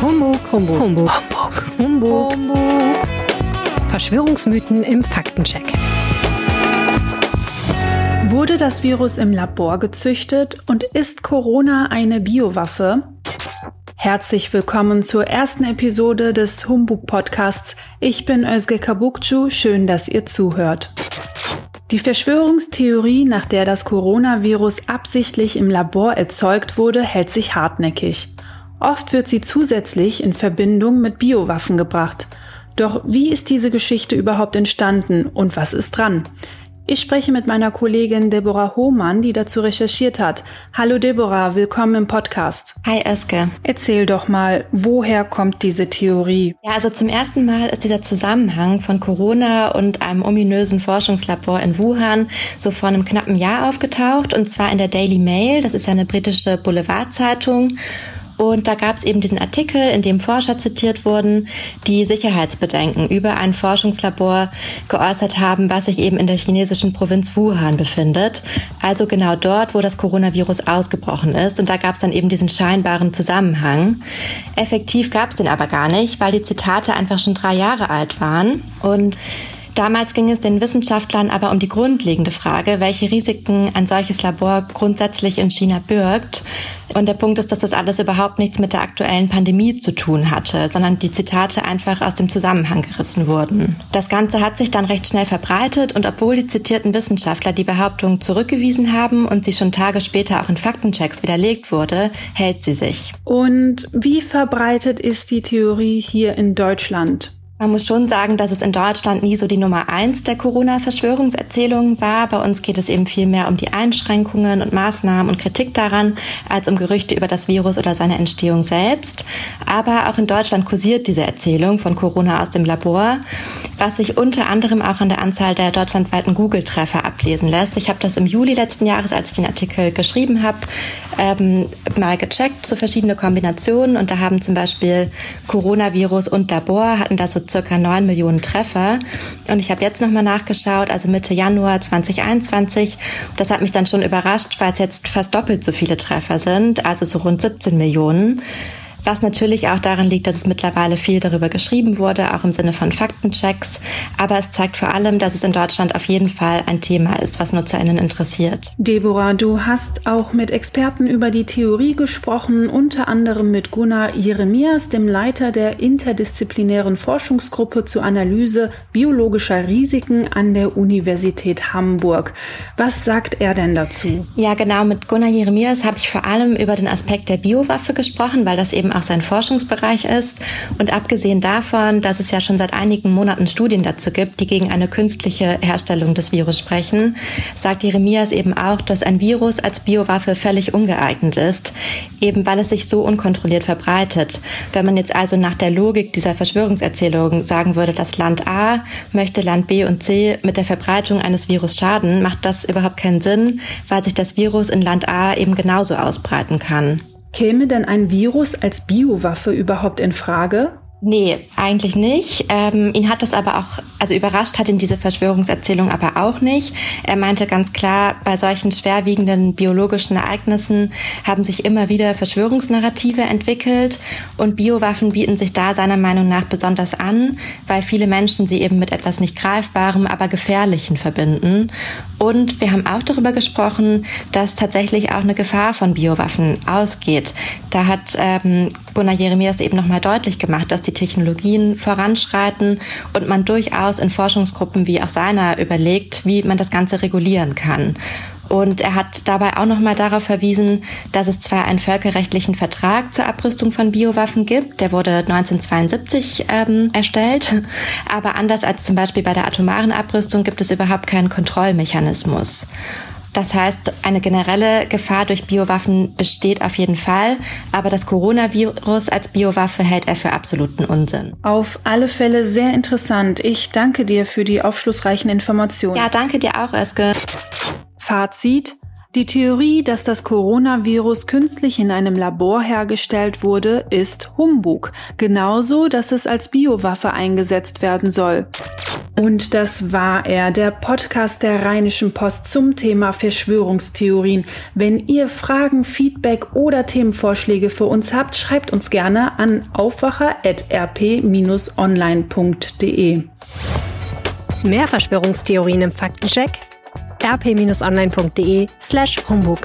Humbug, Humbug, Humbug, Humbug, Humbug. Verschwörungsmythen im Faktencheck. Wurde das Virus im Labor gezüchtet und ist Corona eine Biowaffe? Herzlich willkommen zur ersten Episode des Humbug Podcasts. Ich bin Özge Kabukcu, schön, dass ihr zuhört. Die Verschwörungstheorie, nach der das Coronavirus absichtlich im Labor erzeugt wurde, hält sich hartnäckig. Oft wird sie zusätzlich in Verbindung mit Biowaffen gebracht. Doch wie ist diese Geschichte überhaupt entstanden und was ist dran? Ich spreche mit meiner Kollegin Deborah Hohmann, die dazu recherchiert hat. Hallo Deborah, willkommen im Podcast. Hi Eske. Erzähl doch mal, woher kommt diese Theorie? Ja, also zum ersten Mal ist dieser Zusammenhang von Corona und einem ominösen Forschungslabor in Wuhan so vor einem knappen Jahr aufgetaucht und zwar in der Daily Mail, das ist ja eine britische Boulevardzeitung. Und da gab es eben diesen Artikel, in dem Forscher zitiert wurden, die Sicherheitsbedenken über ein Forschungslabor geäußert haben, was sich eben in der chinesischen Provinz Wuhan befindet. Also genau dort, wo das Coronavirus ausgebrochen ist. Und da gab es dann eben diesen scheinbaren Zusammenhang. Effektiv gab es den aber gar nicht, weil die Zitate einfach schon drei Jahre alt waren. Und Damals ging es den Wissenschaftlern aber um die grundlegende Frage, welche Risiken ein solches Labor grundsätzlich in China birgt. Und der Punkt ist, dass das alles überhaupt nichts mit der aktuellen Pandemie zu tun hatte, sondern die Zitate einfach aus dem Zusammenhang gerissen wurden. Das Ganze hat sich dann recht schnell verbreitet und obwohl die zitierten Wissenschaftler die Behauptung zurückgewiesen haben und sie schon Tage später auch in Faktenchecks widerlegt wurde, hält sie sich. Und wie verbreitet ist die Theorie hier in Deutschland? Man muss schon sagen, dass es in Deutschland nie so die Nummer eins der Corona-Verschwörungserzählungen war. Bei uns geht es eben viel mehr um die Einschränkungen und Maßnahmen und Kritik daran, als um Gerüchte über das Virus oder seine Entstehung selbst. Aber auch in Deutschland kursiert diese Erzählung von Corona aus dem Labor, was sich unter anderem auch an der Anzahl der deutschlandweiten Google-Treffer ablesen lässt. Ich habe das im Juli letzten Jahres, als ich den Artikel geschrieben habe, ähm, mal gecheckt, so verschiedene Kombinationen. Und da haben zum Beispiel Coronavirus und Labor hatten da so circa 9 Millionen Treffer. Und ich habe jetzt nochmal nachgeschaut, also Mitte Januar 2021. Das hat mich dann schon überrascht, weil es jetzt fast doppelt so viele Treffer sind, also so rund 17 Millionen was natürlich auch daran liegt, dass es mittlerweile viel darüber geschrieben wurde, auch im Sinne von Faktenchecks. Aber es zeigt vor allem, dass es in Deutschland auf jeden Fall ein Thema ist, was NutzerInnen interessiert. Deborah, du hast auch mit Experten über die Theorie gesprochen, unter anderem mit Gunnar Jeremias, dem Leiter der interdisziplinären Forschungsgruppe zur Analyse biologischer Risiken an der Universität Hamburg. Was sagt er denn dazu? Ja, genau. Mit Gunnar Jeremias habe ich vor allem über den Aspekt der Biowaffe gesprochen, weil das eben eben auch sein Forschungsbereich ist. Und abgesehen davon, dass es ja schon seit einigen Monaten Studien dazu gibt, die gegen eine künstliche Herstellung des Virus sprechen, sagt Jeremias eben auch, dass ein Virus als Biowaffe völlig ungeeignet ist, eben weil es sich so unkontrolliert verbreitet. Wenn man jetzt also nach der Logik dieser Verschwörungserzählung sagen würde, dass Land A möchte Land B und C mit der Verbreitung eines Virus schaden, macht das überhaupt keinen Sinn, weil sich das Virus in Land A eben genauso ausbreiten kann. Käme denn ein Virus als Biowaffe überhaupt in Frage? Nee, eigentlich nicht. Ähm, ihn hat das aber auch, also überrascht hat ihn diese Verschwörungserzählung aber auch nicht. Er meinte ganz klar, bei solchen schwerwiegenden biologischen Ereignissen haben sich immer wieder Verschwörungsnarrative entwickelt und Biowaffen bieten sich da seiner Meinung nach besonders an, weil viele Menschen sie eben mit etwas nicht greifbarem, aber gefährlichen verbinden. Und wir haben auch darüber gesprochen, dass tatsächlich auch eine Gefahr von Biowaffen ausgeht. Da hat ähm, Gunnar Jeremias eben nochmal deutlich gemacht, dass die Technologien voranschreiten und man durchaus in Forschungsgruppen wie auch seiner überlegt, wie man das Ganze regulieren kann. Und er hat dabei auch nochmal darauf verwiesen, dass es zwar einen völkerrechtlichen Vertrag zur Abrüstung von Biowaffen gibt, der wurde 1972 ähm, erstellt, aber anders als zum Beispiel bei der atomaren Abrüstung gibt es überhaupt keinen Kontrollmechanismus. Das heißt, eine generelle Gefahr durch Biowaffen besteht auf jeden Fall, aber das Coronavirus als Biowaffe hält er für absoluten Unsinn. Auf alle Fälle sehr interessant. Ich danke dir für die aufschlussreichen Informationen. Ja, danke dir auch, Eske. Fazit. Die Theorie, dass das Coronavirus künstlich in einem Labor hergestellt wurde, ist Humbug. Genauso, dass es als Biowaffe eingesetzt werden soll. Und das war er, der Podcast der Rheinischen Post zum Thema Verschwörungstheorien. Wenn ihr Fragen, Feedback oder Themenvorschläge für uns habt, schreibt uns gerne an aufwacher.rp-online.de. Mehr Verschwörungstheorien im Faktencheck rp-online.de slash Humbug.